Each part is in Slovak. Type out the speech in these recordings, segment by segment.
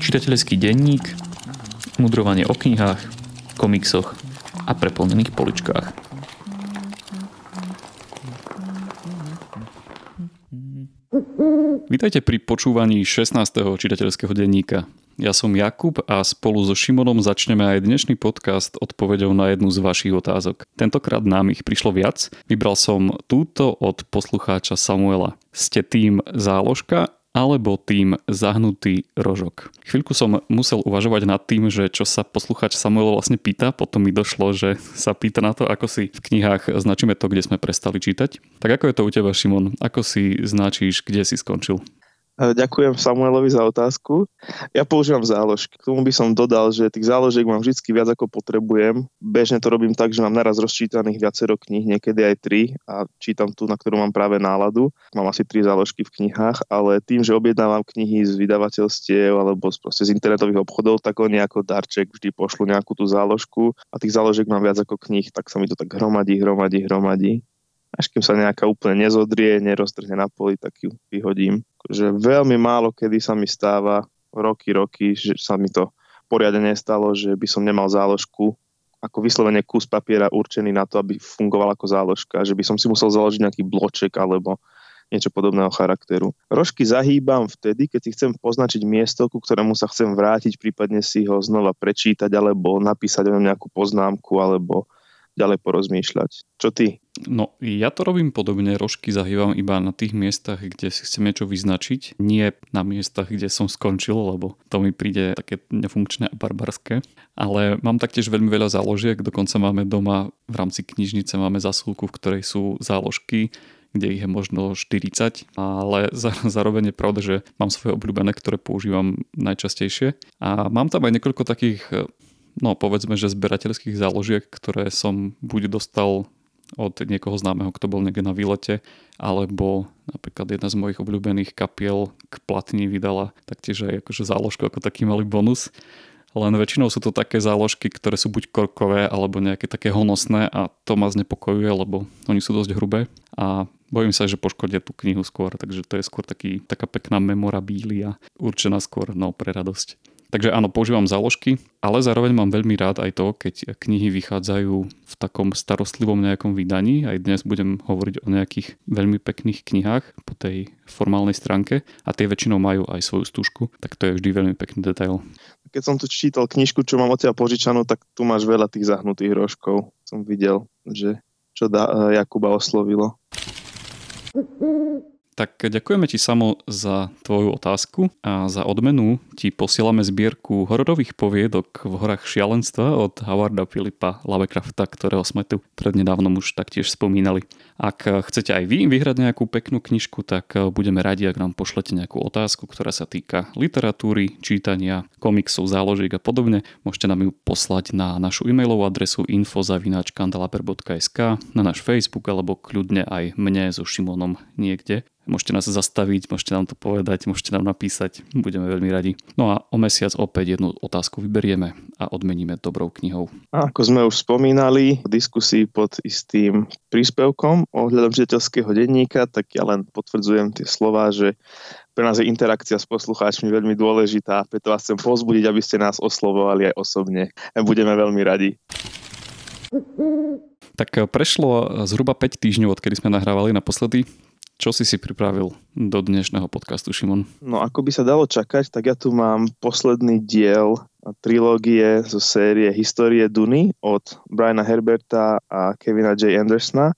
Čitateľský denník, mudrovanie o knihách, komiksoch a preplnených poličkách. Vítajte pri počúvaní 16. čitateľského denníka. Ja som Jakub a spolu so Šimonom začneme aj dnešný podcast odpovedou na jednu z vašich otázok. Tentokrát nám ich prišlo viac. Vybral som túto od poslucháča Samuela. Ste tým záložka alebo tým zahnutý rožok. Chvíľku som musel uvažovať nad tým, že čo sa poslucháč Samuel vlastne pýta, potom mi došlo, že sa pýta na to, ako si v knihách značíme to, kde sme prestali čítať. Tak ako je to u teba, Šimon? Ako si značíš, kde si skončil? Ďakujem Samuelovi za otázku. Ja používam záložky. K tomu by som dodal, že tých záložiek mám vždy viac ako potrebujem. Bežne to robím tak, že mám naraz rozčítaných viacero kníh, niekedy aj tri a čítam tú, na ktorú mám práve náladu. Mám asi tri záložky v knihách, ale tým, že objednávam knihy z vydavateľstiev alebo z, z internetových obchodov, tak oni ako darček vždy pošlu nejakú tú záložku a tých záložiek mám viac ako kníh, tak sa mi to tak hromadí, hromadí, hromadí až kým sa nejaká úplne nezodrie, neroztrhne na poli, tak ju vyhodím. Že veľmi málo kedy sa mi stáva, roky, roky, že sa mi to poriadne nestalo, že by som nemal záložku ako vyslovene kus papiera určený na to, aby fungoval ako záložka, že by som si musel založiť nejaký bloček alebo niečo podobného charakteru. Rožky zahýbam vtedy, keď si chcem poznačiť miesto, ku ktorému sa chcem vrátiť, prípadne si ho znova prečítať alebo napísať o nejakú poznámku alebo ďalej porozmýšľať. Čo ty? No, ja to robím podobne, rožky zahývam iba na tých miestach, kde si chcem niečo vyznačiť, nie na miestach, kde som skončil, lebo to mi príde také nefunkčné a barbarské. Ale mám taktiež veľmi veľa záložiek, dokonca máme doma v rámci knižnice máme zasúlku, v ktorej sú záložky, kde ich je možno 40, ale zároveň je pravda, že mám svoje obľúbené, ktoré používam najčastejšie. A mám tam aj niekoľko takých no povedzme, že zberateľských záložiek, ktoré som buď dostal od niekoho známeho, kto bol niekde na výlete, alebo napríklad jedna z mojich obľúbených kapiel k platni vydala taktiež aj akože záložku ako taký malý bonus. Len väčšinou sú to také záložky, ktoré sú buď korkové alebo nejaké také honosné a to ma znepokojuje, lebo oni sú dosť hrubé a bojím sa, že poškodia tú knihu skôr, takže to je skôr taký, taká pekná memorabilia, určená skôr no, pre radosť. Takže áno, používam záložky, ale zároveň mám veľmi rád aj to, keď knihy vychádzajú v takom starostlivom nejakom vydaní. Aj dnes budem hovoriť o nejakých veľmi pekných knihách po tej formálnej stránke a tie väčšinou majú aj svoju stužku, tak to je vždy veľmi pekný detail. Keď som tu čítal knižku, čo mám od teba požičanú, tak tu máš veľa tých zahnutých rožkov. Som videl, že čo da, Jakuba oslovilo. Tak ďakujeme ti samo za tvoju otázku a za odmenu ti posielame zbierku hororových poviedok v horách šialenstva od Howarda Filipa Lovecrafta, ktorého sme tu prednedávnom už taktiež spomínali. Ak chcete aj vy vyhrať nejakú peknú knižku, tak budeme radi, ak nám pošlete nejakú otázku, ktorá sa týka literatúry, čítania, komiksov, záložiek a podobne. Môžete nám ju poslať na našu e-mailovú adresu info.kandalaper.sk, na náš Facebook alebo kľudne aj mne so Šimonom niekde Môžete nás zastaviť, môžete nám to povedať, môžete nám napísať, budeme veľmi radi. No a o mesiac opäť jednu otázku vyberieme a odmeníme dobrou knihou. A ako sme už spomínali v diskusii pod istým príspevkom ohľadom žiteľského denníka, tak ja len potvrdzujem tie slova, že pre nás je interakcia s poslucháčmi veľmi dôležitá, preto vás chcem pozbudiť, aby ste nás oslovovali aj osobne. Budeme veľmi radi. Tak prešlo zhruba 5 týždňov, odkedy sme nahrávali naposledy. Čo si si pripravil do dnešného podcastu, Šimon? No ako by sa dalo čakať, tak ja tu mám posledný diel trilógie zo série Histórie Duny od Briana Herberta a Kevina J. Andersona.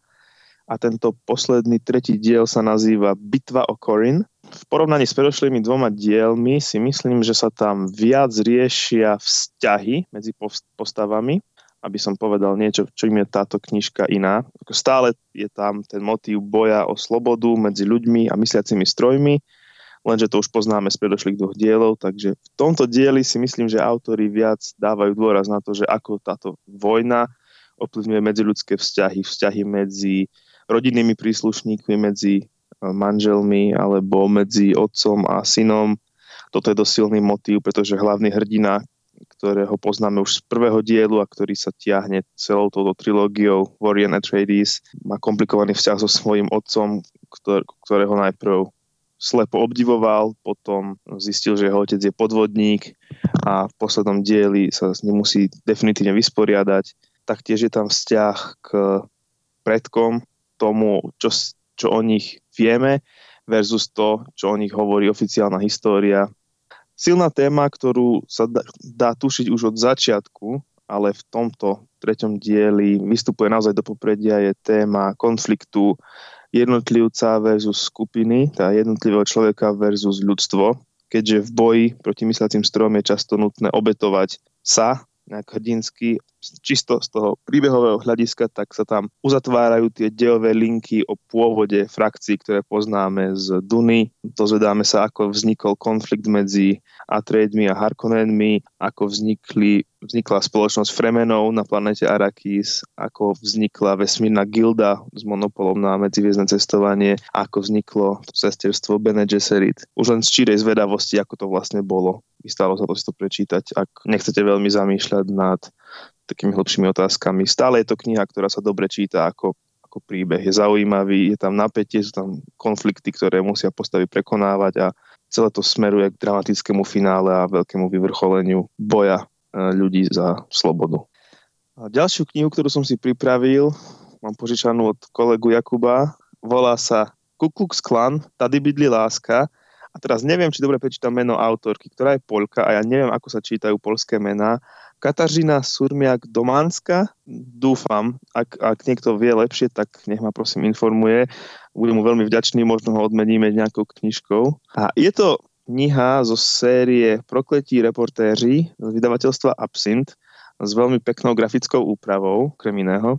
A tento posledný tretí diel sa nazýva Bitva o Corin. V porovnaní s predošlými dvoma dielmi si myslím, že sa tam viac riešia vzťahy medzi postavami aby som povedal niečo, čo im je táto knižka iná. Stále je tam ten motív boja o slobodu medzi ľuďmi a mysliacimi strojmi, lenže to už poznáme z predošlých dvoch dielov, takže v tomto dieli si myslím, že autori viac dávajú dôraz na to, že ako táto vojna ovplyvňuje medziľudské vzťahy, vzťahy medzi rodinnými príslušníkmi, medzi e, manželmi alebo medzi otcom a synom. Toto je dosť silný motív, pretože hlavný hrdina, ktorého poznáme už z prvého dielu a ktorý sa tiahne celou touto trilógiou Warrior Atreides. Má komplikovaný vzťah so svojím otcom, ktor- ktorého najprv slepo obdivoval, potom zistil, že jeho otec je podvodník a v poslednom dieli sa s ním musí definitívne vysporiadať. Taktiež je tam vzťah k predkom, tomu, čo, čo o nich vieme versus to, čo o nich hovorí oficiálna história. Silná téma, ktorú sa dá, dá tušiť už od začiatku, ale v tomto treťom dieli vystupuje naozaj do popredia, je téma konfliktu jednotlivca versus skupiny, tá jednotlivého človeka versus ľudstvo, keďže v boji proti myslacím strom je často nutné obetovať sa nejak hrdinsky, čisto z toho príbehového hľadiska, tak sa tam uzatvárajú tie dejové linky o pôvode frakcií, ktoré poznáme z Duny. Dozvedáme sa, ako vznikol konflikt medzi Atreidmi a Harkonnenmi, ako vznikli, vznikla spoločnosť Fremenov na planete Arrakis, ako vznikla vesmírna gilda s monopolom na medziviezdne cestovanie, ako vzniklo sesterstvo Bene Gesserit. Už len z čírej zvedavosti, ako to vlastne bolo vystalo sa to si to prečítať, ak nechcete veľmi zamýšľať nad takými hlbšími otázkami. Stále je to kniha, ktorá sa dobre číta ako, ako príbeh. Je zaujímavý, je tam napätie, sú tam konflikty, ktoré musia postavy prekonávať a celé to smeruje k dramatickému finále a veľkému vyvrcholeniu boja e, ľudí za slobodu. A ďalšiu knihu, ktorú som si pripravil, mám požičanú od kolegu Jakuba, volá sa Kuklux Klan, Tady bydli láska a teraz neviem, či dobre prečítam meno autorky, ktorá je Polka a ja neviem, ako sa čítajú polské mená. Katažina Surmiak Dománska, dúfam, ak, ak niekto vie lepšie, tak nech ma prosím informuje. Budem mu veľmi vďačný, možno ho odmeníme nejakou knižkou. A je to kniha zo série Prokletí reportéři z vydavateľstva Absint s veľmi peknou grafickou úpravou, krem iného.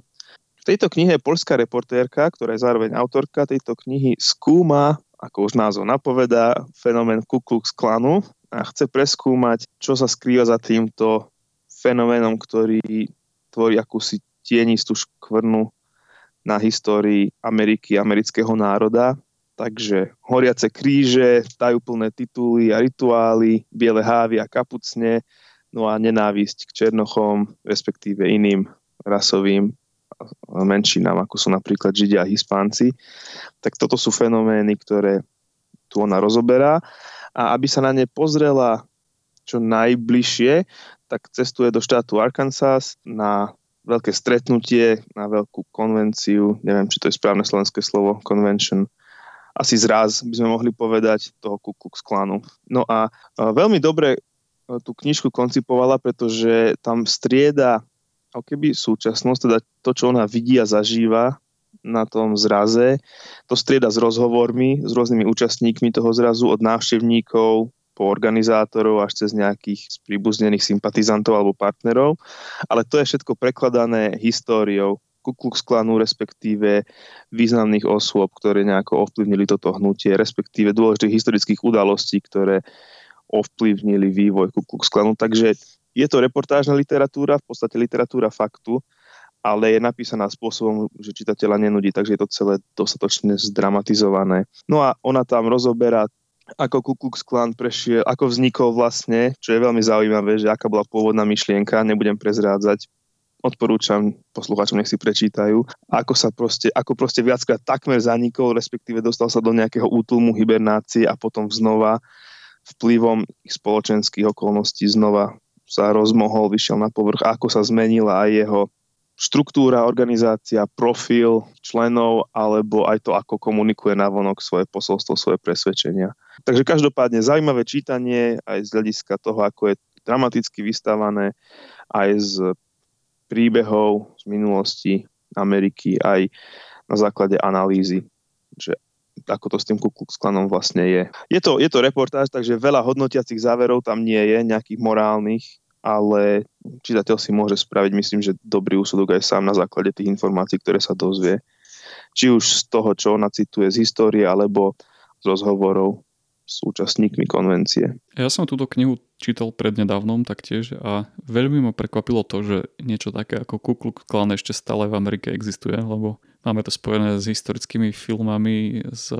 V tejto knihe polská reportérka, ktorá je zároveň autorka tejto knihy, skúma ako už názov napovedá, fenomén Ku Klux Klanu a chce preskúmať, čo sa skrýva za týmto fenoménom, ktorý tvorí akúsi tienistú škvrnu na histórii Ameriky, amerického národa. Takže horiace kríže, tajúplné tituly a rituály, biele hávy a kapucne, no a nenávisť k Černochom, respektíve iným rasovým menšinám, ako sú napríklad Židia a Hispánci. Tak toto sú fenomény, ktoré tu ona rozoberá. A aby sa na ne pozrela čo najbližšie, tak cestuje do štátu Arkansas na veľké stretnutie, na veľkú konvenciu, neviem, či to je správne slovenské slovo, convention, asi zraz by sme mohli povedať toho Ku Klux Klanu. No a veľmi dobre e, tú knižku koncipovala, pretože tam strieda ako keby súčasnosť, teda to, čo ona vidí a zažíva na tom zraze, to strieda s rozhovormi s rôznymi účastníkmi toho zrazu, od návštevníkov po organizátorov až cez nejakých príbuznených sympatizantov alebo partnerov, ale to je všetko prekladané históriou Ku Klux Klanu, respektíve významných osôb, ktoré nejako ovplyvnili toto hnutie, respektíve dôležitých historických udalostí, ktoré ovplyvnili vývoj Ku Klux Klanu. Takže je to reportážna literatúra, v podstate literatúra faktu, ale je napísaná spôsobom, že čitateľa nenudí, takže je to celé dostatočne zdramatizované. No a ona tam rozoberá ako Ku Klux Klan prešiel, ako vznikol vlastne, čo je veľmi zaujímavé, že aká bola pôvodná myšlienka, nebudem prezrádzať, odporúčam poslucháčom, nech si prečítajú, ako sa proste, ako proste viackrát takmer zanikol, respektíve dostal sa do nejakého útlmu hibernácie a potom znova vplyvom ich spoločenských okolností znova sa rozmohol, vyšiel na povrch, ako sa zmenila aj jeho štruktúra, organizácia, profil členov, alebo aj to, ako komunikuje navonok svoje posolstvo, svoje presvedčenia. Takže každopádne zaujímavé čítanie aj z hľadiska toho, ako je dramaticky vystavané, aj z príbehov z minulosti Ameriky, aj na základe analýzy, že ako to s tým Ku Klanom vlastne je. Je to, je to reportáž, takže veľa hodnotiacich záverov tam nie je, nejakých morálnych, ale čitateľ si môže spraviť, myslím, že dobrý úsudok aj sám na základe tých informácií, ktoré sa dozvie. Či už z toho, čo ona cituje z histórie, alebo z rozhovorov s účastníkmi konvencie. Ja som túto knihu čítal prednedávnom taktiež a veľmi ma prekvapilo to, že niečo také ako Ku Klux Klan ešte stále v Amerike existuje, lebo máme to spojené s historickými filmami, s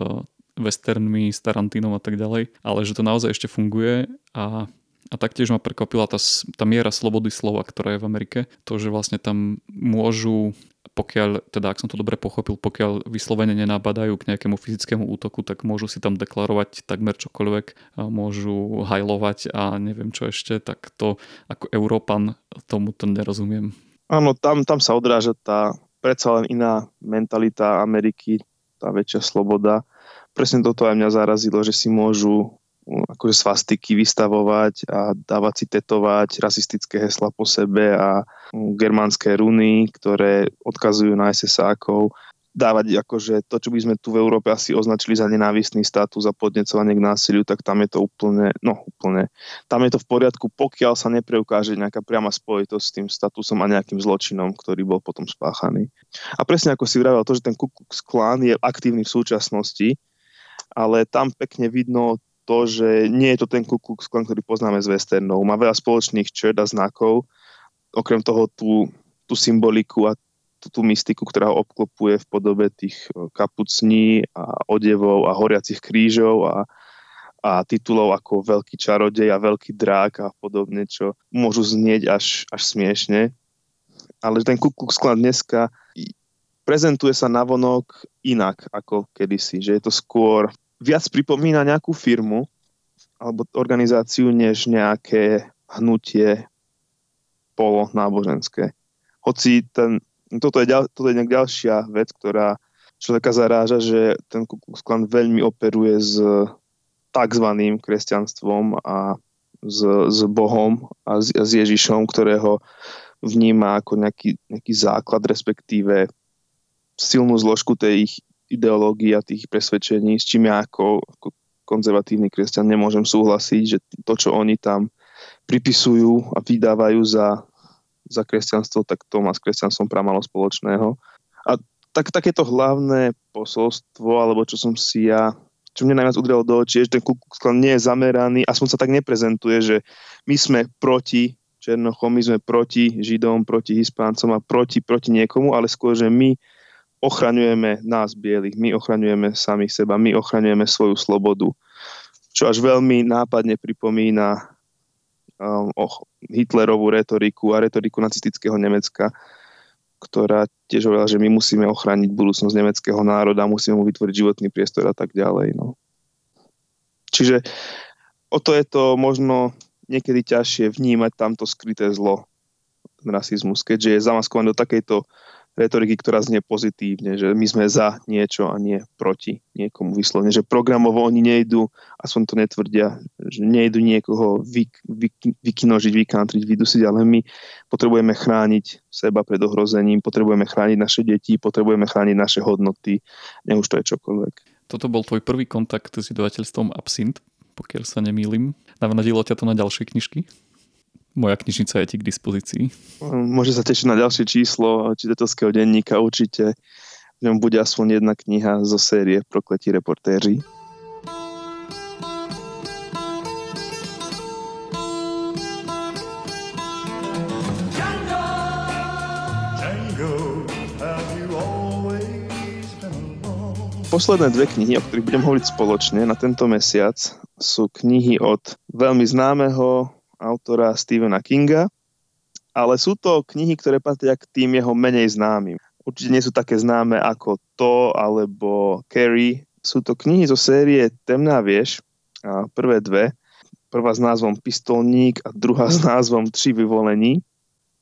westernmi, s Tarantínom a tak ďalej, ale že to naozaj ešte funguje a a taktiež ma prekvapila tá, tá miera slobody slova, ktorá je v Amerike. To, že vlastne tam môžu pokiaľ, teda ak som to dobre pochopil, pokiaľ vyslovene nenabadajú k nejakému fyzickému útoku, tak môžu si tam deklarovať takmer čokoľvek, môžu hajlovať a neviem čo ešte, tak to ako Európan tomu to nerozumiem. Áno, tam, tam sa odráža tá predsa len iná mentalita Ameriky, tá väčšia sloboda. Presne toto aj mňa zarazilo, že si môžu akože svastiky vystavovať a dávať si tetovať rasistické hesla po sebe a germánske runy, ktoré odkazujú na SS-ákov dávať akože to, čo by sme tu v Európe asi označili za nenávistný status a podnecovanie k násiliu, tak tam je to úplne, no úplne, tam je to v poriadku, pokiaľ sa nepreukáže nejaká priama spojitosť s tým statusom a nejakým zločinom, ktorý bol potom spáchaný. A presne ako si vravel, to, že ten Ku Klux Klan je aktívny v súčasnosti, ale tam pekne vidno to, že nie je to ten Ku Klux Klan, ktorý poznáme z westernov. Má veľa spoločných črt a znakov, okrem toho tú, tú symboliku a tú, tú mystiku, ktorá ho obklopuje v podobe tých e, kapucní a odevov a horiacich krížov a, a titulov ako Veľký čarodej a Veľký drák a podobne, čo môžu znieť až, až smiešne. Ale ten Ku Klux Klan dneska prezentuje sa navonok inak ako kedysi, že je to skôr viac pripomína nejakú firmu alebo organizáciu, než nejaké hnutie polo náboženské. Hoci ten, toto je, ďal, toto je nejak ďalšia vec, ktorá človeka zaráža, že ten Ku Klux Klan veľmi operuje s tzv. kresťanstvom a s, s Bohom a s, s Ježišom, ktorého vníma ako nejaký, nejaký základ, respektíve silnú zložku tej ich ideológií a tých presvedčení, s čím ja ako, ako konzervatívny kresťan nemôžem súhlasiť, že to, čo oni tam pripisujú a vydávajú za, za kresťanstvo, tak to má s kresťanstvom pramalo spoločného. A tak, takéto hlavné posolstvo, alebo čo som si ja čo mne najviac udrelo do očí, je, že ten Ku nie je zameraný, aspoň sa tak neprezentuje, že my sme proti Černochom, my sme proti Židom, proti Hispáncom a proti, proti niekomu, ale skôr, že my ochraňujeme nás bielých, my ochraňujeme samých seba, my ochraňujeme svoju slobodu. Čo až veľmi nápadne pripomína um, oh, Hitlerovú retoriku a retoriku nacistického Nemecka, ktorá tiež hovorila, že my musíme ochrániť budúcnosť nemeckého národa, musíme mu vytvoriť životný priestor a tak ďalej. No. Čiže o to je to možno niekedy ťažšie vnímať tamto skryté zlo, rasizmus, keďže je zamaskovaný do takejto retoriky, ktorá znie pozitívne, že my sme za niečo a nie proti niekomu vyslovne, že programovo oni nejdu, aspoň to netvrdia, že nejdu niekoho vyk, vyk, vykinožiť, vykantriť, vydusiť, ale my potrebujeme chrániť seba pred ohrozením, potrebujeme chrániť naše deti, potrebujeme chrániť naše hodnoty, nech už to je čokoľvek. Toto bol tvoj prvý kontakt s vydavateľstvom Absint, pokiaľ sa nemýlim. Navnadilo ťa to na ďalšie knižky? Moja knižnica je ti k dispozícii. Môže sa tešiť na ďalšie číslo čitateľského denníka určite. V ňom bude aspoň jedna kniha zo série Prokletí reportéri. Posledné dve knihy, o ktorých budem hovoriť spoločne na tento mesiac, sú knihy od veľmi známeho autora Stephena Kinga, ale sú to knihy, ktoré patria k tým jeho menej známym. Určite nie sú také známe ako To alebo Carrie. Sú to knihy zo série Temná vieš, a prvé dve. Prvá s názvom Pistolník a druhá s názvom Tři vyvolení.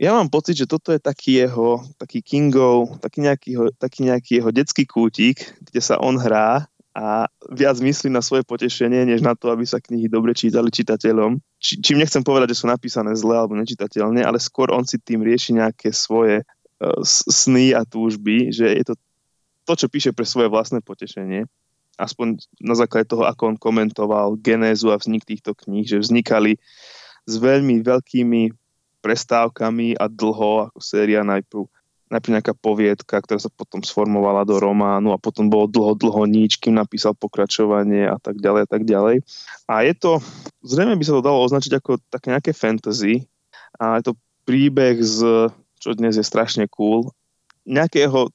Ja mám pocit, že toto je taký jeho, taký Kingov, taký nejaký, taký nejaký jeho detský kútik, kde sa on hrá a viac myslí na svoje potešenie, než na to, aby sa knihy dobre čítali čitateľom. Či, čím nechcem povedať, že sú napísané zle alebo nečitateľne, ale skôr on si tým rieši nejaké svoje uh, sny a túžby, že je to to, čo píše pre svoje vlastné potešenie. Aspoň na základe toho, ako on komentoval genézu a vznik týchto kníh, že vznikali s veľmi veľkými prestávkami a dlho, ako séria najprv najprv nejaká poviedka, ktorá sa potom sformovala do románu a potom bolo dlho, dlho nič, kým napísal pokračovanie a tak ďalej a tak ďalej. A je to, zrejme by sa to dalo označiť ako také nejaké fantasy a je to príbeh z, čo dnes je strašne cool, nejakého,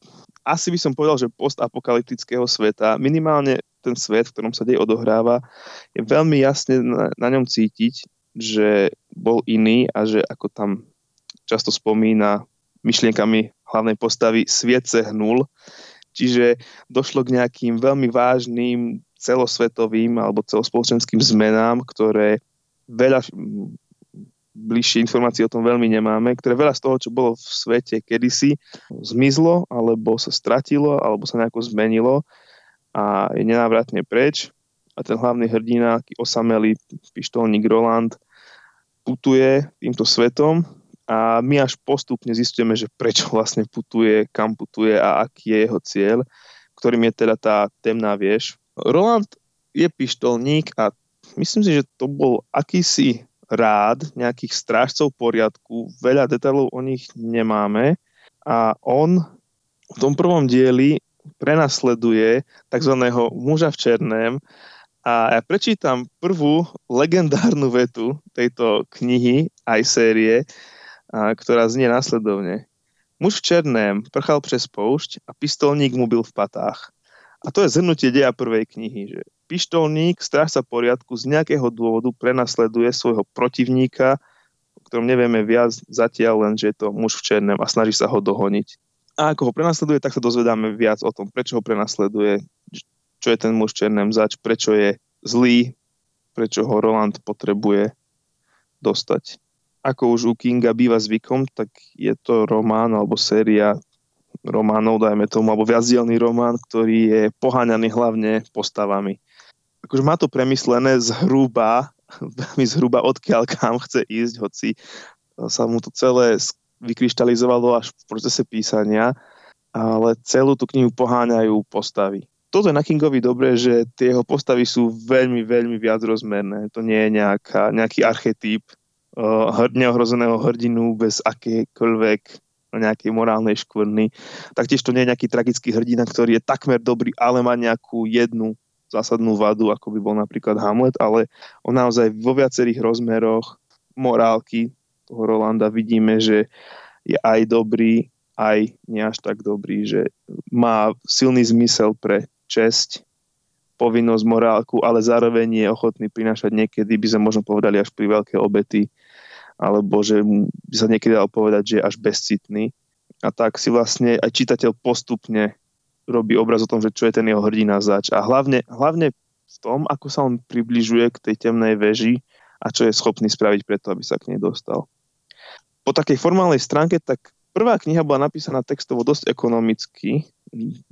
asi by som povedal, že postapokalyptického sveta, minimálne ten svet, v ktorom sa dej odohráva, je veľmi jasne na, na ňom cítiť, že bol iný a že ako tam často spomína myšlienkami hlavnej postavy sviet hnul, čiže došlo k nejakým veľmi vážnym celosvetovým alebo celospoločenským zmenám, ktoré veľa bližšie informácie o tom veľmi nemáme, ktoré veľa z toho, čo bolo v svete kedysi, zmizlo, alebo sa stratilo, alebo sa nejako zmenilo a je nenávratne preč. A ten hlavný hrdina, osamelý pištolník Roland, putuje týmto svetom a my až postupne zistíme, že prečo vlastne putuje, kam putuje a aký je jeho cieľ, ktorým je teda tá temná vieš. Roland je pištolník a myslím si, že to bol akýsi rád nejakých strážcov poriadku, veľa detailov o nich nemáme a on v tom prvom dieli prenasleduje tzv. muža v černém a ja prečítam prvú legendárnu vetu tejto knihy aj série, ktorá znie následovne. Muž v černém prchal přes poušť a pistolník mu byl v patách. A to je zhrnutie deja prvej knihy, že pištolník, strážca poriadku z nejakého dôvodu prenasleduje svojho protivníka, o ktorom nevieme viac zatiaľ, len že je to muž v černom a snaží sa ho dohoniť. A ako ho prenasleduje, tak sa dozvedáme viac o tom, prečo ho prenasleduje, čo je ten muž v černom zač, prečo je zlý, prečo ho Roland potrebuje dostať. Ako už u Kinga býva zvykom, tak je to román alebo séria románov, dajme tomu, alebo viacdielný román, ktorý je poháňaný hlavne postavami akože má to premyslené zhruba, veľmi zhruba odkiaľ kam chce ísť, hoci sa mu to celé vykryštalizovalo až v procese písania, ale celú tú knihu poháňajú postavy. Toto je na Kingovi dobré, že tie jeho postavy sú veľmi, veľmi viacrozmerné. To nie je nejaká, nejaký archetyp neohrozeného hrdinu bez akékoľvek nejakej morálnej škvrny. Taktiež to nie je nejaký tragický hrdina, ktorý je takmer dobrý, ale má nejakú jednu zásadnú vadu, ako by bol napríklad Hamlet, ale on naozaj vo viacerých rozmeroch morálky toho Rolanda vidíme, že je aj dobrý, aj nie až tak dobrý, že má silný zmysel pre česť, povinnosť, morálku, ale zároveň je ochotný prinašať niekedy, by sme možno povedali až pri veľké obety, alebo že by sa niekedy dal povedať, že je až bezcitný. A tak si vlastne aj čitateľ postupne robí obraz o tom, že čo je ten jeho hrdina zač. A hlavne, hlavne v tom, ako sa on približuje k tej temnej veži a čo je schopný spraviť preto, aby sa k nej dostal. Po takej formálnej stránke, tak prvá kniha bola napísaná textovo dosť ekonomicky.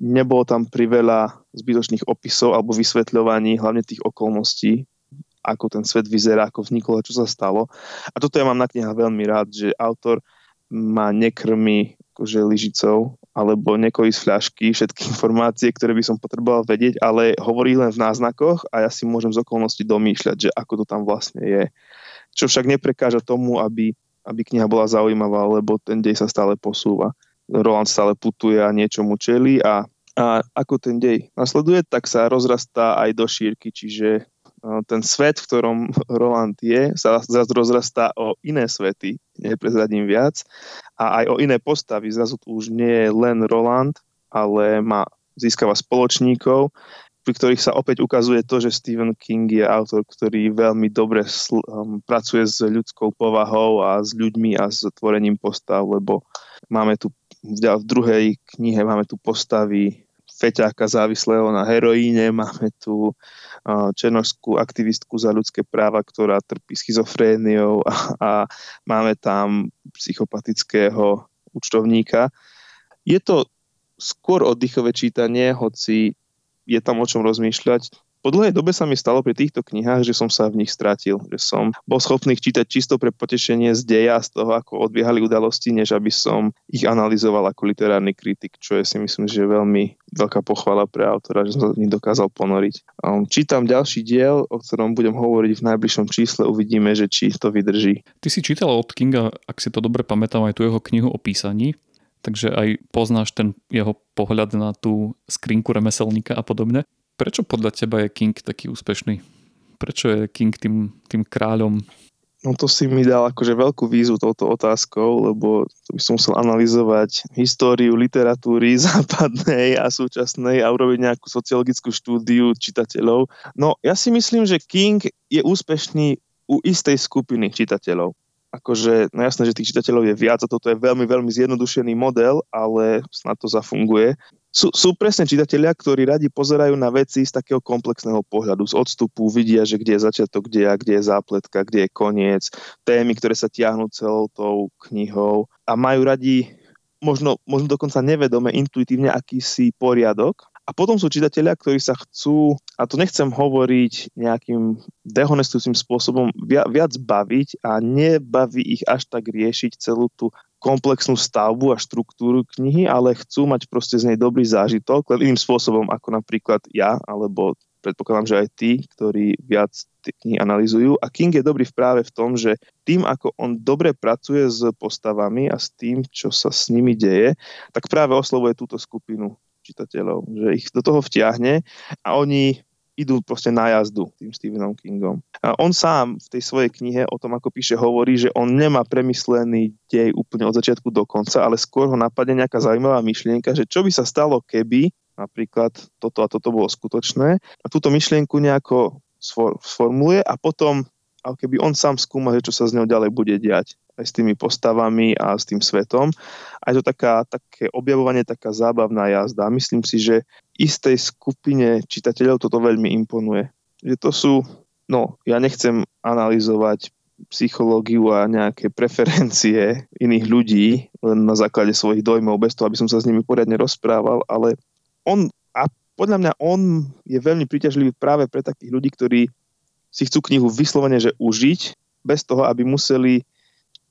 Nebolo tam priveľa zbytočných opisov alebo vysvetľovaní, hlavne tých okolností, ako ten svet vyzerá, ako vzniklo a čo sa stalo. A toto ja mám na knihách veľmi rád, že autor ma nekrmi akože lyžicou alebo nekojí z fľašky všetky informácie, ktoré by som potreboval vedieť, ale hovorí len v náznakoch a ja si môžem z okolností domýšľať, že ako to tam vlastne je. Čo však neprekáža tomu, aby, aby kniha bola zaujímavá, lebo ten dej sa stále posúva. Roland stále putuje a niečomu čeli a, a ako ten dej nasleduje, tak sa rozrastá aj do šírky, čiže ten svet, v ktorom Roland je, sa zrazu rozrastá o iné svety, neprezradím viac, a aj o iné postavy. Zrazu tu už nie je len Roland, ale má, získava spoločníkov, pri ktorých sa opäť ukazuje to, že Stephen King je autor, ktorý veľmi dobre sl- um, pracuje s ľudskou povahou a s ľuďmi a s tvorením postav, lebo máme tu v druhej knihe máme tu postavy feťáka závislého na heroíne, máme tu černožskú aktivistku za ľudské práva, ktorá trpí schizofréniou a, a máme tam psychopatického účtovníka. Je to skôr oddychové čítanie, hoci je tam o čom rozmýšľať po dlhej dobe sa mi stalo pri týchto knihách, že som sa v nich stratil, že som bol schopný čítať čisto pre potešenie z deja, z toho, ako odbiehali udalosti, než aby som ich analyzoval ako literárny kritik, čo je si myslím, že veľmi veľká pochvala pre autora, že som sa dokázal ponoriť. Um, čítam ďalší diel, o ktorom budem hovoriť v najbližšom čísle, uvidíme, že či to vydrží. Ty si čítal od Kinga, ak si to dobre pamätám, aj tú jeho knihu o písaní, takže aj poznáš ten jeho pohľad na tú skrinku remeselníka a podobne. Prečo podľa teba je King taký úspešný? Prečo je King tým, tým kráľom? No to si mi dal akože veľkú výzvu touto otázkou, lebo to by som musel analyzovať históriu literatúry západnej a súčasnej a urobiť nejakú sociologickú štúdiu čitateľov. No ja si myslím, že King je úspešný u istej skupiny čitateľov. Akože, no jasné, že tých čitateľov je viac a toto je veľmi, veľmi zjednodušený model, ale snad to zafunguje. Sú, sú presne čitatelia, ktorí radi pozerajú na veci z takého komplexného pohľadu, z odstupu, vidia, že kde je začiatok, kde je, kde je zápletka, kde je koniec, témy, ktoré sa tiahnu celou tou knihou a majú radi možno, možno dokonca nevedome, intuitívne akýsi poriadok a potom sú čitatelia, ktorí sa chcú, a to nechcem hovoriť nejakým dehonestujúcim spôsobom, viac baviť a nebaví ich až tak riešiť celú tú komplexnú stavbu a štruktúru knihy, ale chcú mať proste z nej dobrý zážitok, len iným spôsobom ako napríklad ja, alebo predpokladám, že aj tí, ktorí viac knihy analizujú. A King je dobrý práve v tom, že tým, ako on dobre pracuje s postavami a s tým, čo sa s nimi deje, tak práve oslovuje túto skupinu čitateľov, že ich do toho vtiahne a oni idú proste na jazdu tým Stephenom Kingom. A on sám v tej svojej knihe o tom, ako píše, hovorí, že on nemá premyslený dej úplne od začiatku do konca, ale skôr ho napadne nejaká zaujímavá myšlienka, že čo by sa stalo, keby napríklad toto a toto bolo skutočné a túto myšlienku nejako sformuluje a potom ako keby on sám skúma, že čo sa z ňou ďalej bude diať aj s tými postavami a s tým svetom. A je to taká, také objavovanie, taká zábavná jazda. Myslím si, že istej skupine čitateľov toto veľmi imponuje. Že to sú, no, ja nechcem analyzovať psychológiu a nejaké preferencie iných ľudí len na základe svojich dojmov, bez toho, aby som sa s nimi poriadne rozprával, ale on, a podľa mňa on je veľmi príťažlivý práve pre takých ľudí, ktorí si chcú knihu vyslovene že užiť, bez toho, aby museli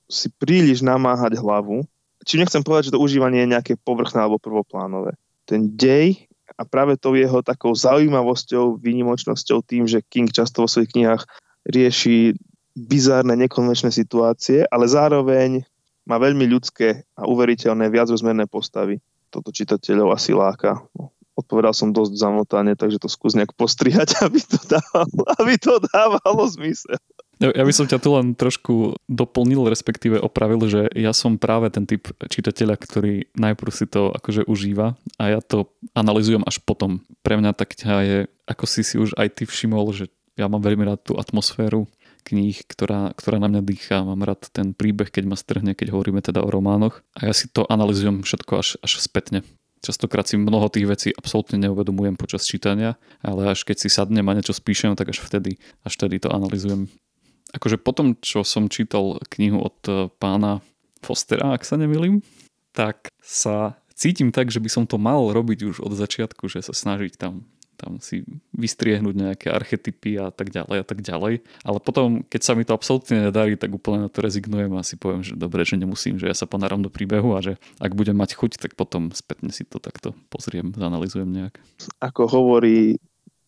si príliš namáhať hlavu. Či nechcem povedať, že to užívanie je nejaké povrchné alebo prvoplánové. Ten dej a práve tou jeho takou zaujímavosťou, výnimočnosťou tým, že King často vo svojich knihách rieši bizárne, nekonvenčné situácie, ale zároveň má veľmi ľudské a uveriteľné viacrozmerné postavy. Toto čitateľov asi láka. No, odpovedal som dosť zamotane, takže to skús nejak postrihať, aby to dávalo, aby to dávalo zmysel. Ja by som ťa tu len trošku doplnil, respektíve opravil, že ja som práve ten typ čitateľa, ktorý najprv si to akože užíva a ja to analizujem až potom. Pre mňa tak ťa je, ako si si už aj ty všimol, že ja mám veľmi rád tú atmosféru kníh, ktorá, ktorá na mňa dýchá. Mám rád ten príbeh, keď ma strhne, keď hovoríme teda o románoch. A ja si to analizujem všetko až, až spätne. Častokrát si mnoho tých vecí absolútne neuvedomujem počas čítania, ale až keď si sadnem a niečo spíšem, tak až vtedy, až vtedy to analizujem akože potom, čo som čítal knihu od e, pána Fostera, ak sa nemýlim, tak sa cítim tak, že by som to mal robiť už od začiatku, že sa snažiť tam tam si vystriehnúť nejaké archetypy a tak ďalej a tak ďalej. Ale potom, keď sa mi to absolútne nedarí, tak úplne na to rezignujem a si poviem, že dobre, že nemusím, že ja sa ponáram do príbehu a že ak budem mať chuť, tak potom spätne si to takto pozriem, zanalizujem nejak. Ako hovorí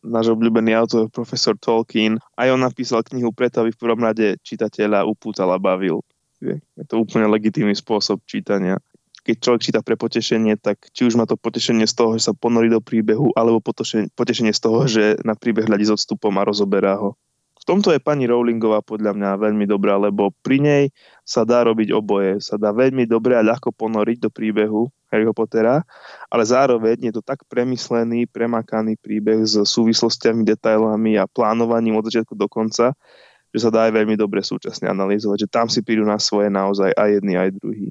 náš obľúbený autor, profesor Tolkien. Aj on napísal knihu preto, aby v prvom rade čitateľa upútal a bavil. Je to úplne legitímny spôsob čítania. Keď človek číta pre potešenie, tak či už má to potešenie z toho, že sa ponorí do príbehu, alebo potešenie z toho, že na príbeh hľadí s odstupom a rozoberá ho tomto je pani Rowlingová podľa mňa veľmi dobrá, lebo pri nej sa dá robiť oboje. Sa dá veľmi dobre a ľahko ponoriť do príbehu Harryho Pottera, ale zároveň je to tak premyslený, premakaný príbeh s súvislostiami, detailami a plánovaním od začiatku do konca, že sa dá aj veľmi dobre súčasne analyzovať, že tam si prídu na svoje naozaj aj jedni, aj druhý.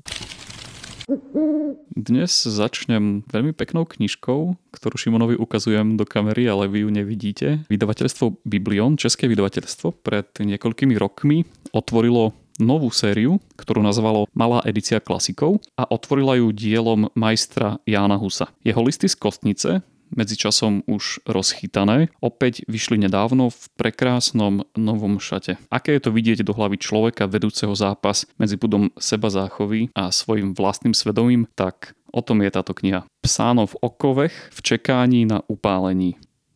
Dnes začnem veľmi peknou knižkou, ktorú Šimonovi ukazujem do kamery, ale vy ju nevidíte. Vydavateľstvo Biblion, české vydavateľstvo, pred niekoľkými rokmi otvorilo novú sériu, ktorú nazvalo Malá edícia klasikov a otvorila ju dielom majstra Jána Husa. Jeho listy z kostnice medzičasom už rozchytané, opäť vyšli nedávno v prekrásnom novom šate. Aké je to vidieť do hlavy človeka vedúceho zápas medzi budom seba záchovy a svojim vlastným svedomím, tak o tom je táto kniha. Psáno v okovech v čekání na upálení.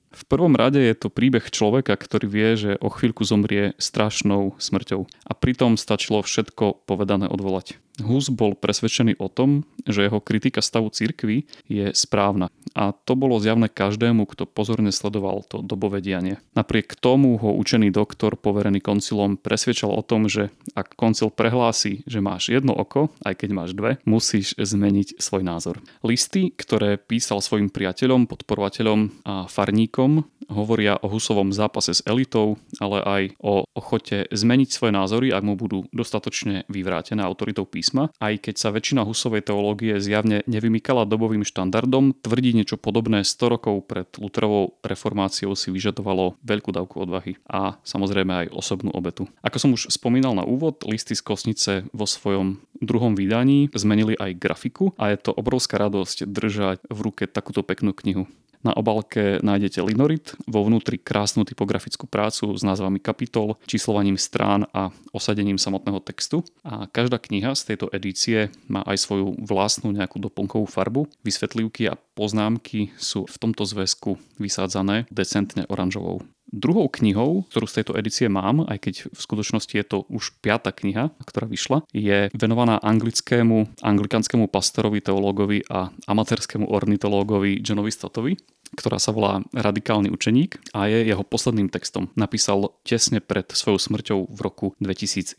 V prvom rade je to príbeh človeka, ktorý vie, že o chvíľku zomrie strašnou smrťou. A pritom stačilo všetko povedané odvolať. Hus bol presvedčený o tom, že jeho kritika stavu cirkvy je správna. A to bolo zjavné každému, kto pozorne sledoval to dobové dianie. Napriek tomu ho učený doktor, poverený koncilom, presvedčal o tom, že ak koncil prehlási, že máš jedno oko, aj keď máš dve, musíš zmeniť svoj názor. Listy, ktoré písal svojim priateľom, podporovateľom a farníkom, hovoria o Husovom zápase s elitou, ale aj o ochote zmeniť svoje názory, ak mu budú dostatočne vyvrátené autoritou písma. Aj keď sa väčšina Husovej teológie zjavne nevymykala dobovým štandardom, tvrdiť niečo podobné 100 rokov pred Luterovou reformáciou si vyžadovalo veľkú dávku odvahy a samozrejme aj osobnú obetu. Ako som už spomínal na úvod, listy z Kosnice vo svojom druhom vydaní zmenili aj grafiku a je to obrovská radosť držať v ruke takúto peknú knihu. Na obálke nájdete linorit, vo vnútri krásnu typografickú prácu s názvami kapitol, číslovaním strán a osadením samotného textu. A každá kniha z tejto edície má aj svoju vlastnú nejakú doplnkovú farbu. Vysvetlivky a poznámky sú v tomto zväzku vysádzané decentne oranžovou. Druhou knihou, ktorú z tejto edície mám, aj keď v skutočnosti je to už piata kniha, ktorá vyšla, je venovaná anglickému, anglikanskému pastorovi, teológovi a amatérskému ornitológovi Johnovi Stottovi ktorá sa volá Radikálny učeník a je jeho posledným textom. Napísal tesne pred svojou smrťou v roku 2011.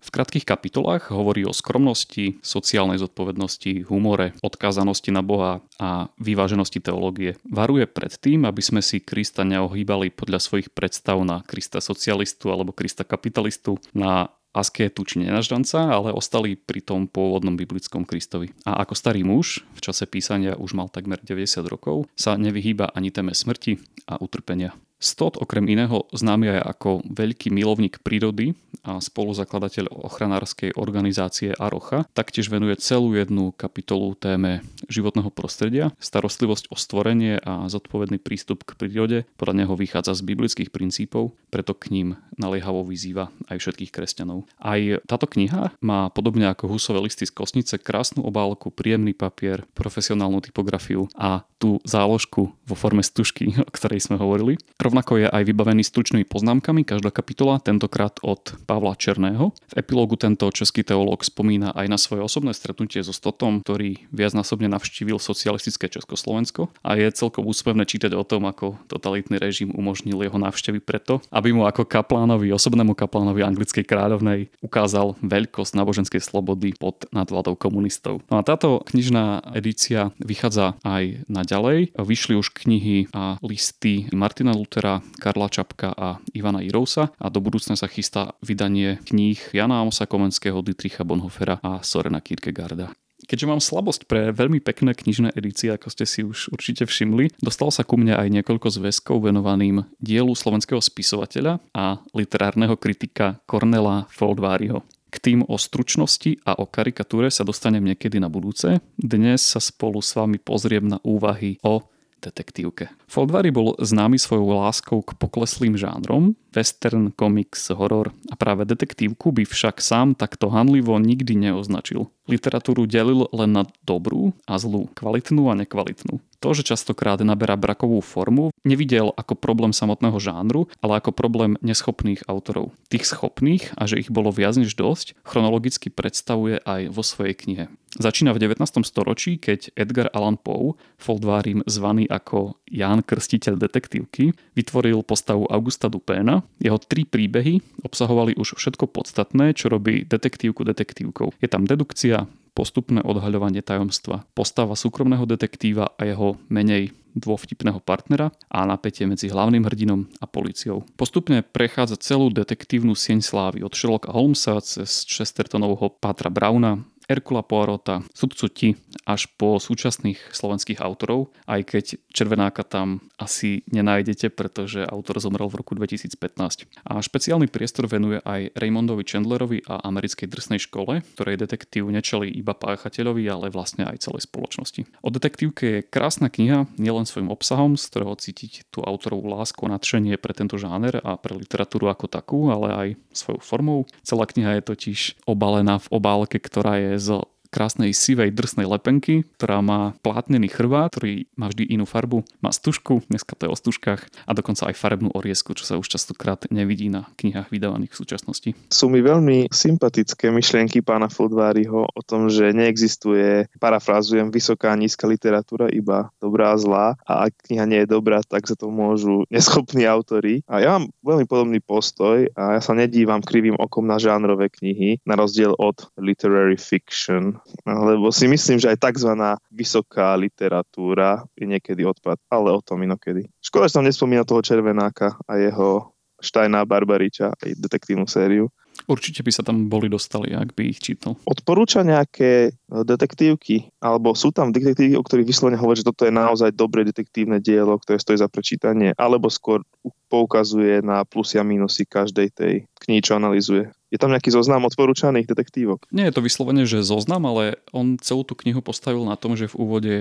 V krátkých kapitolách hovorí o skromnosti, sociálnej zodpovednosti, humore, odkázanosti na Boha a vyváženosti teológie. Varuje pred tým, aby sme si Krista neohýbali podľa svojich predstav na Krista socialistu alebo Krista kapitalistu, na askétu či nenaždanca, ale ostali pri tom pôvodnom biblickom Kristovi. A ako starý muž, v čase písania už mal takmer 90 rokov, sa nevyhýba ani téme smrti a utrpenia. Stott okrem iného známy aj ako veľký milovník prírody a spoluzakladateľ ochranárskej organizácie Arocha, taktiež venuje celú jednu kapitolu téme životného prostredia, starostlivosť o stvorenie a zodpovedný prístup k prírode podľa neho vychádza z biblických princípov, preto k ním naliehavo vyzýva aj všetkých kresťanov. Aj táto kniha má podobne ako Husové listy z kosnice krásnu obálku, príjemný papier, profesionálnu typografiu a tú záložku vo forme stužky, o ktorej sme hovorili. Rovnako je aj vybavený stručnými poznámkami každá kapitola, tentokrát od Pavla Černého. V epilógu tento český teológ spomína aj na svoje osobné stretnutie so Stotom, ktorý viacnásobne navštívil socialistické Československo a je celkom úsmevné čítať o tom, ako totalitný režim umožnil jeho návštevy preto, aby mu ako kaplánovi, osobnému kaplánovi anglickej kráľovnej ukázal veľkosť náboženskej slobody pod nadvládou komunistov. No a táto knižná edícia vychádza aj naďalej. Vyšli už knihy a listy Martina Lutera Lutera, Karla Čapka a Ivana Irousa a do budúcna sa chystá vydanie kníh Jana Amosa Komenského, Dietricha Bonhofera a Sorena Kierkegaarda. Keďže mám slabosť pre veľmi pekné knižné edície, ako ste si už určite všimli, dostal sa ku mne aj niekoľko zväzkov venovaným dielu slovenského spisovateľa a literárneho kritika Cornela Foldváriho. K tým o stručnosti a o karikatúre sa dostanem niekedy na budúce. Dnes sa spolu s vami pozriem na úvahy o detektívke. Foldvary bol známy svojou láskou k pokleslým žánrom, western, komiks, horor a práve detektívku by však sám takto hanlivo nikdy neoznačil. Literatúru delil len na dobrú a zlú, kvalitnú a nekvalitnú. To, že častokrát naberá brakovú formu, nevidel ako problém samotného žánru, ale ako problém neschopných autorov. Tých schopných, a že ich bolo viac než dosť, chronologicky predstavuje aj vo svojej knihe. Začína v 19. storočí, keď Edgar Allan Poe, Foldvárim zvaný ako Ján Krstiteľ detektívky, vytvoril postavu Augusta Dupéna. Jeho tri príbehy obsahovali už všetko podstatné, čo robí detektívku detektívkou. Je tam dedukcia, postupné odhaľovanie tajomstva, postava súkromného detektíva a jeho menej dôvtipného partnera a napätie medzi hlavným hrdinom a policiou. Postupne prechádza celú detektívnu sieň slávy od Sherlocka Holmesa cez Chestertonovho Pátra Browna Erkula Poirota, sudcu Ti až po súčasných slovenských autorov, aj keď Červenáka tam asi nenájdete, pretože autor zomrel v roku 2015. A špeciálny priestor venuje aj Raymondovi Chandlerovi a americkej drsnej škole, ktorej detektív nečeli iba páchateľovi, ale vlastne aj celej spoločnosti. O detektívke je krásna kniha, nielen svojim obsahom, z ktorého cítiť tú autorovú lásku a nadšenie pre tento žáner a pre literatúru ako takú, ale aj svojou formou. Celá kniha je totiž obalená v obálke, ktorá je z krásnej sivej drsnej lepenky, ktorá má plátnený chrbát, ktorý má vždy inú farbu, má stužku, dneska to je o stužkách a dokonca aj farebnú oriesku, čo sa už častokrát nevidí na knihách vydávaných v súčasnosti. Sú mi veľmi sympatické myšlienky pána Fodváriho o tom, že neexistuje, parafrázujem, vysoká nízka literatúra, iba dobrá a zlá a ak kniha nie je dobrá, tak za to môžu neschopní autory. A ja mám veľmi podobný postoj a ja sa nedívam krivým okom na žánrové knihy, na rozdiel od literary fiction, Lebo si myslím, že aj tzv. vysoká literatúra je niekedy odpad, ale o tom inokedy. Škoda, že som nespomína toho Červenáka a jeho Štajná Barbariča aj detektívnu sériu. Určite by sa tam boli dostali, ak by ich čítal. Odporúča nejaké e, detektívky, alebo sú tam detektívky, o ktorých vyslovene hovorí, že toto je naozaj dobré detektívne dielo, ktoré stojí za prečítanie, alebo skôr poukazuje na plusy a minusy každej tej knihy, čo analizuje. Je tam nejaký zoznam odporúčaných detektívok? Nie je to vyslovene, že zoznam, ale on celú tú knihu postavil na tom, že v úvode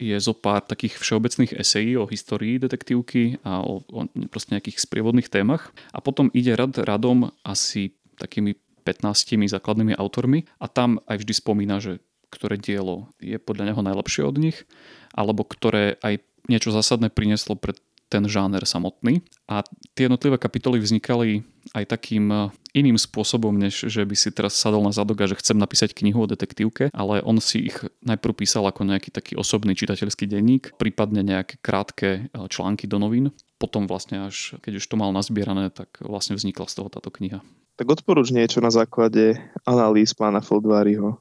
je zo pár takých všeobecných esejí o histórii detektívky a o, o proste nejakých sprievodných témach. A potom ide rad radom asi takými 15 základnými autormi a tam aj vždy spomína, že ktoré dielo je podľa neho najlepšie od nich, alebo ktoré aj niečo zásadné prinieslo pre ten žáner samotný. A tie jednotlivé kapitoly vznikali aj takým eh, iným spôsobom, než že by si teraz sadol na zadok a že chcem napísať knihu o detektívke, ale on si ich najprv písal ako nejaký taký osobný čitateľský denník, prípadne nejaké krátke eh, články do novín. Potom vlastne až, keď už to mal nazbierané, tak vlastne vznikla z toho táto kniha. Tak odporúč niečo na základe analýz pána Foldváriho.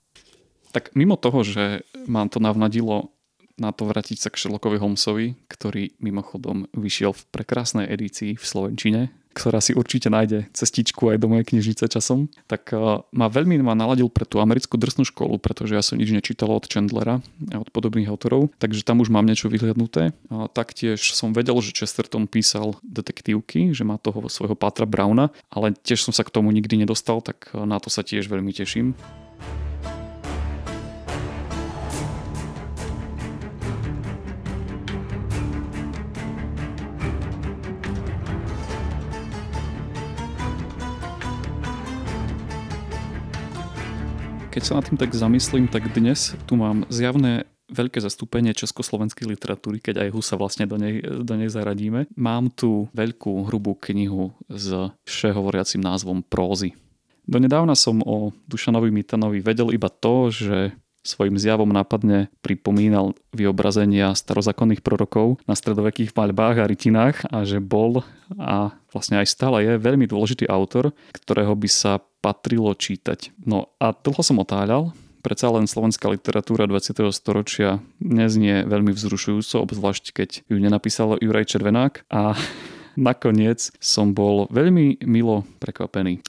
Tak mimo toho, že mám to navnadilo na to vrátiť sa k Sherlockovi Holmesovi, ktorý mimochodom vyšiel v prekrásnej edícii v Slovenčine, ktorá si určite nájde cestičku aj do mojej knižnice časom, tak uh, ma veľmi ma naladil pre tú americkú drsnú školu, pretože ja som nič nečítal od Chandlera a od podobných autorov, takže tam už mám niečo vyhľadnuté. A taktiež som vedel, že Chesterton písal detektívky, že má toho svojho Patra Browna, ale tiež som sa k tomu nikdy nedostal, tak na to sa tiež veľmi teším. Keď sa nad tým tak zamyslím, tak dnes tu mám zjavné veľké zastúpenie československej literatúry, keď aj Husa vlastne do nej, do nej zaradíme. Mám tu veľkú hrubú knihu s všehovoriacím názvom Prózy. Donedávna som o Dušanovi Mitanovi vedel iba to, že svojim zjavom nápadne pripomínal vyobrazenia starozákonných prorokov na stredovekých maľbách a rytinách a že bol a vlastne aj stále je veľmi dôležitý autor, ktorého by sa patrilo čítať. No a dlho som otáľal, predsa len slovenská literatúra 20. storočia neznie veľmi vzrušujúco, obzvlášť keď ju nenapísal Juraj Červenák a nakoniec som bol veľmi milo prekvapený.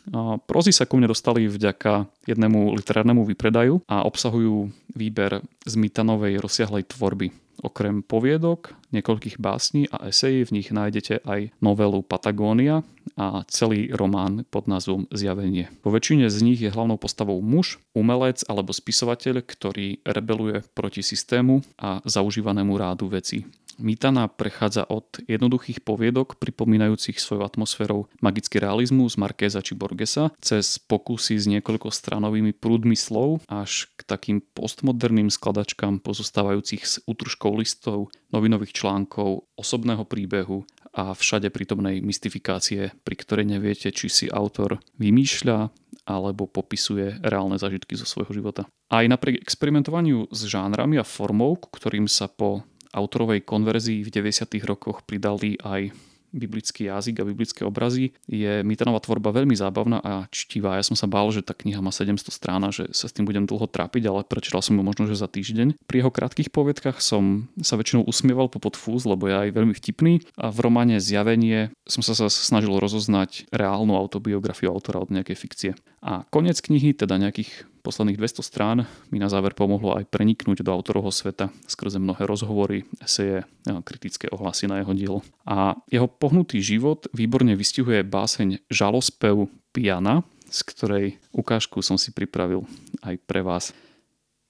Prozy sa ku mne dostali vďaka jednému literárnemu výpredaju a obsahujú výber z Mitanovej rozsiahlej tvorby. Okrem poviedok, niekoľkých básní a esejí v nich nájdete aj novelu Patagónia a celý román pod názvom Zjavenie. Vo väčšine z nich je hlavnou postavou muž, umelec alebo spisovateľ, ktorý rebeluje proti systému a zaužívanému rádu veci. Mýtana prechádza od jednoduchých poviedok pripomínajúcich svojou atmosférou magický realizmus Markéza či Borgesa cez pokusy s niekoľko stranovými prúdmi slov až k takým postmoderným skladačkám pozostávajúcich z útržkov listov, novinových článkov, osobného príbehu a všade prítomnej mystifikácie, pri ktorej neviete, či si autor vymýšľa alebo popisuje reálne zážitky zo svojho života. Aj napriek experimentovaniu s žánrami a formou, ktorým sa po autorovej konverzii v 90. rokoch pridali aj biblický jazyk a biblické obrazy, je Mitanová tvorba veľmi zábavná a čtivá. Ja som sa bál, že tá kniha má 700 strán a že sa s tým budem dlho trápiť, ale prečítal som ju možno, že za týždeň. Pri jeho krátkých poviedkach som sa väčšinou usmieval po podfúz, lebo je aj veľmi vtipný a v románe Zjavenie som sa snažil rozoznať reálnu autobiografiu autora od nejakej fikcie. A koniec knihy, teda nejakých Posledných 200 strán mi na záver pomohlo aj preniknúť do autorovho sveta skrze mnohé rozhovory, eseje, kritické ohlasy na jeho dielo. A jeho pohnutý život výborne vystihuje báseň Žalospev Piana, z ktorej ukážku som si pripravil aj pre vás.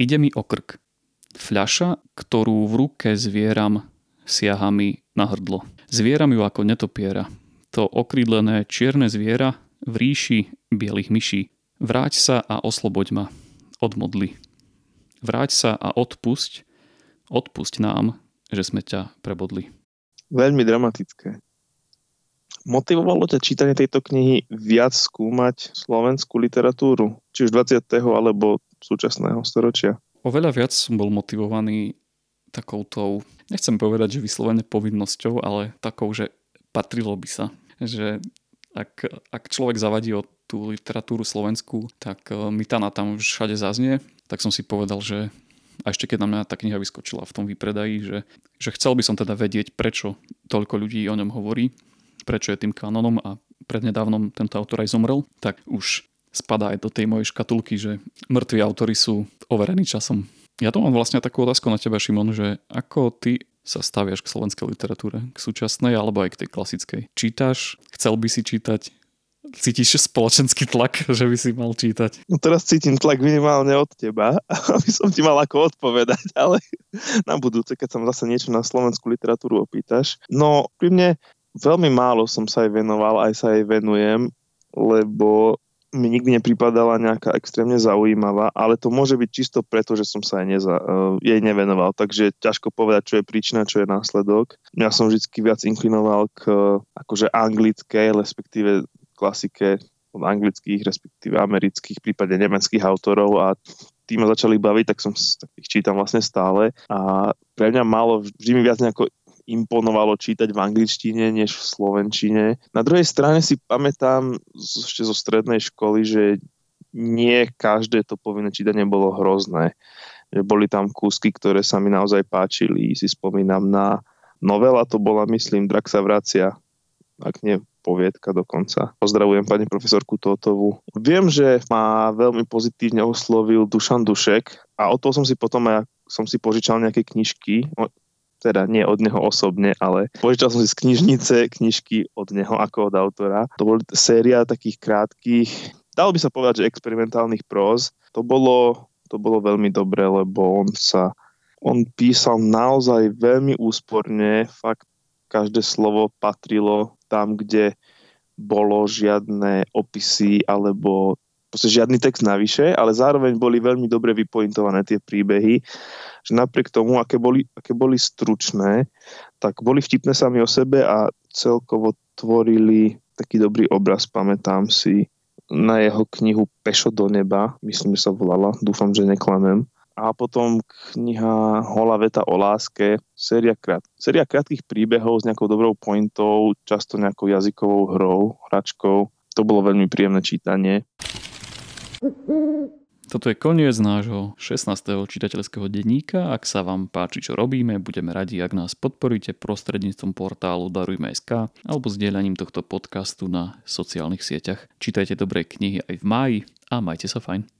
Ide mi o krk. Fľaša, ktorú v ruke zvieram, siaha mi na hrdlo. Zvieram ju ako netopiera. To okrídlené čierne zviera v ríši bielých myší Vráť sa a osloboď ma od modly. Vráť sa a odpusť, odpusť nám, že sme ťa prebodli. Veľmi dramatické. Motivovalo ťa čítanie tejto knihy viac skúmať slovenskú literatúru, či už 20. alebo súčasného storočia? Oveľa viac som bol motivovaný takoutou, nechcem povedať, že vyslovene povinnosťou, ale takou, že patrilo by sa. Že ak, ak človek zavadí od tú literatúru slovenskú, tak e, na tam všade zaznie. Tak som si povedal, že a ešte keď na mňa tá kniha vyskočila v tom vypredaji, že, že chcel by som teda vedieť, prečo toľko ľudí o ňom hovorí, prečo je tým kanonom a prednedávnom tento autor aj zomrel, tak už spadá aj do tej mojej škatulky, že mŕtvi autory sú overení časom. Ja tu mám vlastne takú otázku na teba, Šimon, že ako ty sa staviaš k slovenskej literatúre, k súčasnej alebo aj k tej klasickej. Čítaš, chcel by si čítať, cítiš spoločenský tlak, že by si mal čítať? No teraz cítim tlak minimálne od teba, aby som ti mal ako odpovedať, ale na budúce, keď sa zase niečo na slovenskú literatúru opýtaš. No pri mne veľmi málo som sa aj venoval, aj sa aj venujem, lebo mi nikdy nepripadala nejaká extrémne zaujímavá, ale to môže byť čisto preto, že som sa aj neza, uh, jej nevenoval, takže ťažko povedať, čo je príčina, čo je následok. Ja som vždy viac inklinoval k uh, akože anglickej, respektíve klasike od anglických, respektíve amerických, prípadne nemeckých autorov a tí ma začali baviť, tak som tak ich čítam vlastne stále a pre mňa malo vždy mi viac nejako imponovalo čítať v angličtine než v slovenčine. Na druhej strane si pamätám ešte zo strednej školy, že nie každé to povinné čítanie bolo hrozné. Že boli tam kúsky, ktoré sa mi naozaj páčili. Si spomínam na novela, to bola myslím Drak sa vracia, ak nie poviedka dokonca. Pozdravujem pani profesorku Totovu. Viem, že ma veľmi pozitívne oslovil Dušan Dušek a o toho som si potom aj som si požičal nejaké knižky teda nie od neho osobne, ale požičal som si z knižnice knižky od neho ako od autora. To boli séria takých krátkých, dalo by sa povedať, že experimentálnych próz. To bolo, to bolo veľmi dobré, lebo on sa on písal naozaj veľmi úsporne, fakt každé slovo patrilo tam, kde bolo žiadne opisy alebo proste žiadny text navyše, ale zároveň boli veľmi dobre vypointované tie príbehy, že napriek tomu, aké boli, aké boli stručné, tak boli vtipné sami o sebe a celkovo tvorili taký dobrý obraz, pamätám si na jeho knihu Pešo do neba, myslím, že sa volala, dúfam, že neklamem. A potom kniha Hola veta o láske, séria, krát, séria krátkých príbehov s nejakou dobrou pointou, často nejakou jazykovou hrou, hračkou. To bolo veľmi príjemné čítanie. Toto je koniec nášho 16. čitateľského denníka. Ak sa vám páči, čo robíme, budeme radi, ak nás podporíte prostredníctvom portálu Darujme.sk alebo zdieľaním tohto podcastu na sociálnych sieťach. Čítajte dobré knihy aj v máji a majte sa fajn.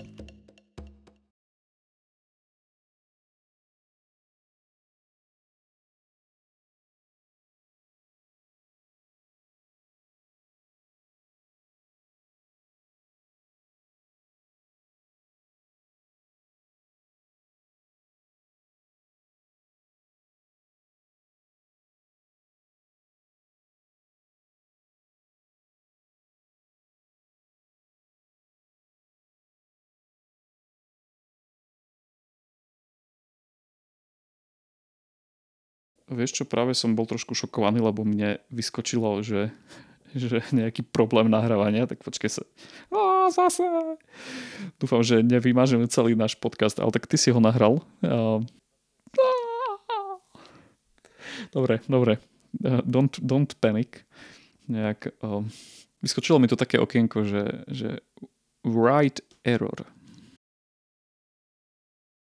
Vieš čo, práve som bol trošku šokovaný, lebo mne vyskočilo, že, že nejaký problém nahrávania, tak počkej sa. Á, zase. Dúfam, že nevymažeme celý náš podcast, ale tak ty si ho nahral. Dobre, dobre. Don't, don't panic. Nejak, vyskočilo mi to také okienko, že, že write error